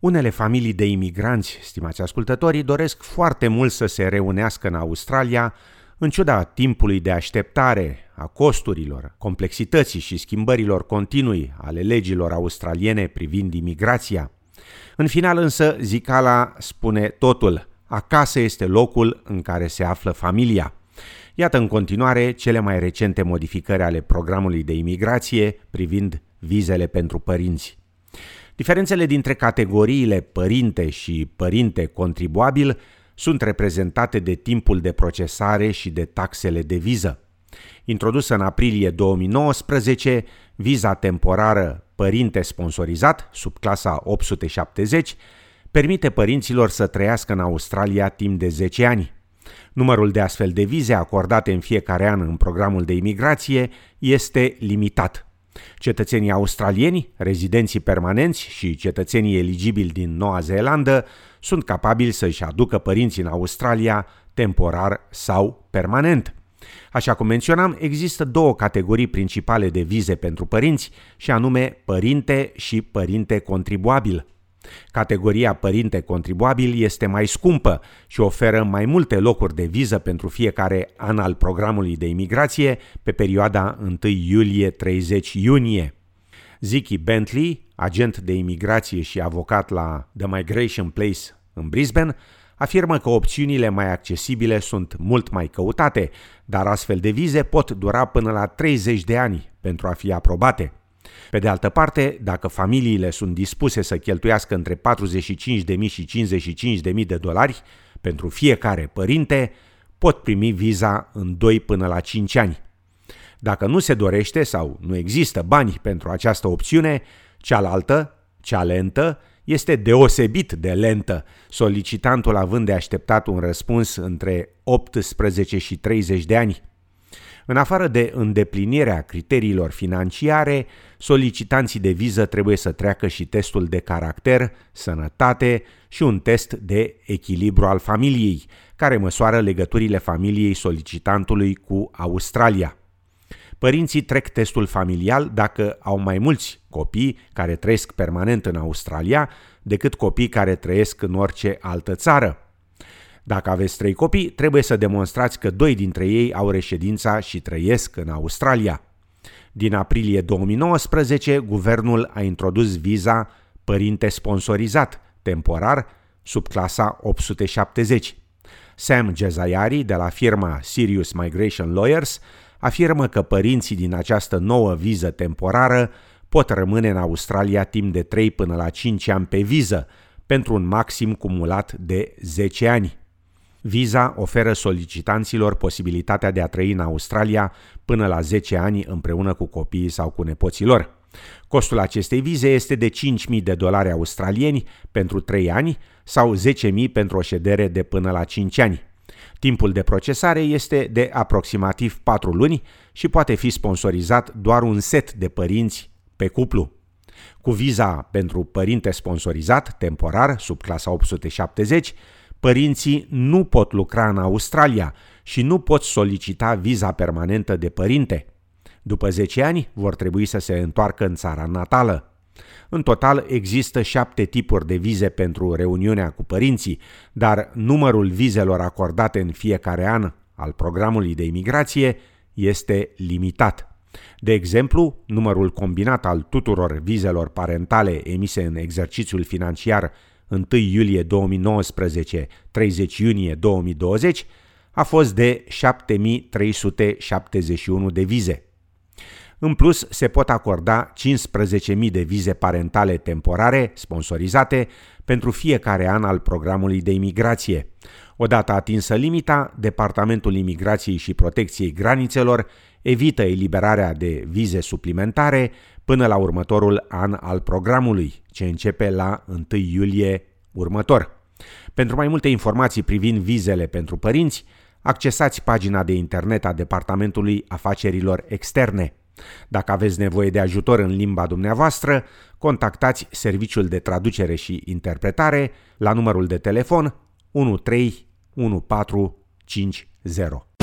Unele familii de imigranți, stimați ascultătorii, doresc foarte mult să se reunească în Australia, în ciuda timpului de așteptare, a costurilor, complexității și schimbărilor continui ale legilor australiene privind imigrația. În final însă, Zicala spune totul, acasă este locul în care se află familia. Iată în continuare cele mai recente modificări ale programului de imigrație privind vizele pentru părinți. Diferențele dintre categoriile părinte și părinte contribuabil sunt reprezentate de timpul de procesare și de taxele de viză. Introdusă în aprilie 2019, viza temporară părinte sponsorizat, sub clasa 870, permite părinților să trăiască în Australia timp de 10 ani. Numărul de astfel de vize acordate în fiecare an în programul de imigrație este limitat. Cetățenii australieni, rezidenții permanenți și cetățenii eligibili din Noua Zeelandă sunt capabili să-și aducă părinții în Australia temporar sau permanent. Așa cum menționam, există două categorii principale de vize pentru părinți, și anume părinte și părinte contribuabil. Categoria părinte contribuabil este mai scumpă și oferă mai multe locuri de viză pentru fiecare an al programului de imigrație pe perioada 1 iulie-30 iunie. Ziki Bentley, agent de imigrație și avocat la The Migration Place în Brisbane, afirmă că opțiunile mai accesibile sunt mult mai căutate, dar astfel de vize pot dura până la 30 de ani pentru a fi aprobate. Pe de altă parte, dacă familiile sunt dispuse să cheltuiască între 45.000 și 55.000 de dolari pentru fiecare părinte, pot primi viza în 2 până la 5 ani. Dacă nu se dorește sau nu există bani pentru această opțiune, cealaltă, cea lentă, este deosebit de lentă, solicitantul având de așteptat un răspuns între 18 și 30 de ani. În afară de îndeplinirea criteriilor financiare, solicitanții de viză trebuie să treacă și testul de caracter, sănătate și un test de echilibru al familiei, care măsoară legăturile familiei solicitantului cu Australia. Părinții trec testul familial dacă au mai mulți copii care trăiesc permanent în Australia decât copii care trăiesc în orice altă țară. Dacă aveți trei copii, trebuie să demonstrați că doi dintre ei au reședința și trăiesc în Australia. Din aprilie 2019, guvernul a introdus viza părinte sponsorizat, temporar, sub clasa 870. Sam Jezayari, de la firma Sirius Migration Lawyers, afirmă că părinții din această nouă viză temporară pot rămâne în Australia timp de 3 până la 5 ani pe viză, pentru un maxim cumulat de 10 ani. Viza oferă solicitanților posibilitatea de a trăi în Australia până la 10 ani împreună cu copiii sau cu nepoții lor. Costul acestei vize este de 5.000 de dolari australieni pentru 3 ani sau 10.000 pentru o ședere de până la 5 ani. Timpul de procesare este de aproximativ 4 luni și poate fi sponsorizat doar un set de părinți pe cuplu. Cu viza pentru părinte sponsorizat, temporar, sub clasa 870, părinții nu pot lucra în Australia și nu pot solicita viza permanentă de părinte. După 10 ani vor trebui să se întoarcă în țara natală. În total există șapte tipuri de vize pentru reuniunea cu părinții, dar numărul vizelor acordate în fiecare an al programului de imigrație este limitat. De exemplu, numărul combinat al tuturor vizelor parentale emise în exercițiul financiar 1 iulie 2019, 30 iunie 2020, a fost de 7371 de vize. În plus, se pot acorda 15.000 de vize parentale temporare, sponsorizate, pentru fiecare an al programului de imigrație. Odată atinsă limita, Departamentul Imigrației și Protecției Granițelor evită eliberarea de vize suplimentare până la următorul an al programului, ce începe la 1 iulie următor. Pentru mai multe informații privind vizele pentru părinți, accesați pagina de internet a Departamentului Afacerilor Externe. Dacă aveți nevoie de ajutor în limba dumneavoastră, contactați Serviciul de Traducere și Interpretare la numărul de telefon 131450.